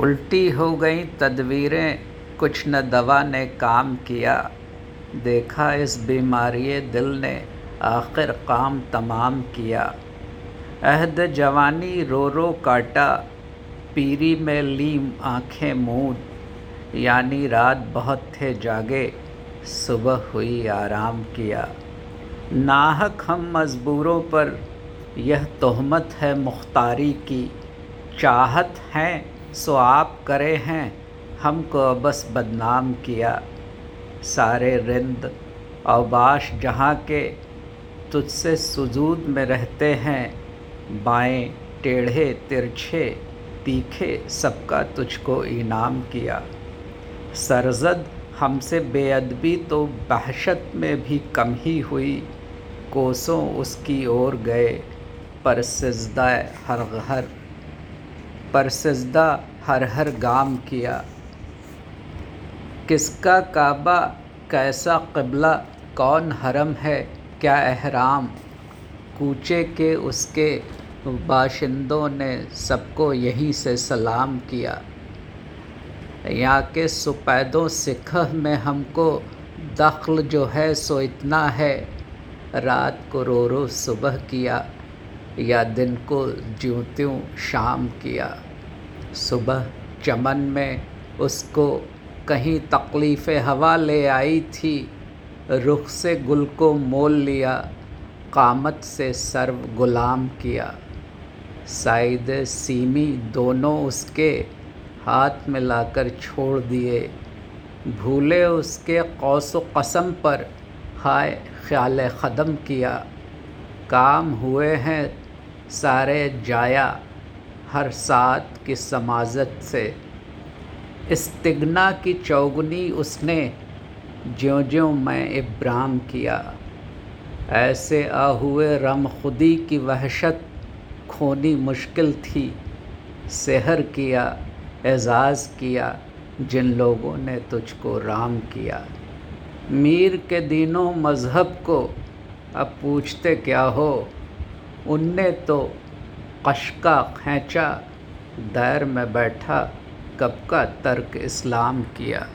उल्टी हो गई तदवीरें, कुछ न दवा ने काम किया। देखा इस बीमारी दिल ने आखिर काम तमाम किया। अहद जवानी रो रो काटा, पीरी में लीम आँखें मूद। यानी रात बहुत थे जागे, सुबह हुई आराम किया। नाहक हम मजबूरों पर, यह तोहमत है मुख्तारी की। चाहत हैं सो आप करे हैं। हमको बस बदनाम किया। सारे रिंद अवबाश जहाँ के तुझसे सुजूद में रहते हैं। बाएँ टेढ़े तिरछे तीखे सबका तुझको इनाम किया। सरजद हमसे बेअदबी तो बहशत में भी कम ही हुई। कोसों उसकी ओर गए। पर सजदा हर हर पर सजदा हर हर गाम किया। किसका काबा, कैसा कबला, कौन हरम है, क्या अहराम कूचे के उसके बाशिंदों ने सबको यहीं से सलाम किया। यहाँ के सुपैदों सिख में हमको दखल जो है सो इतना है। रात को रो रो सुबह किया। या दिन को ज्यों त्यों शाम किया। सुबह चमन में उसको कहीं तकलीफ़ हवा ले आई थी। रुख से गुल को मोल लिया, कामत से सर्व गुलाम किया। साइद सीमी दोनों उसके हाथ में लाकर छोड़ दिए। भूले उसके कौस कसम पर हाय ख्याल ख़दम किया। काम हुए हैं, सारे जाया हर साथ की समाजत से। इस्तिगना की चौगुनी उसने ज्यों ज्यों मैं इब्राम किया। ऐसे आहुए रम खुदी की वहशत खोनी मुश्किल थी। सहर किया, एजाज़ किया, जिन लोगों ने तुझको राम किया। मीर के दिनों मज़हब को अब पूछते क्या हो? उनने तो कशका खींचा दैर में बैठा, कब का तर्क इस्लाम किया।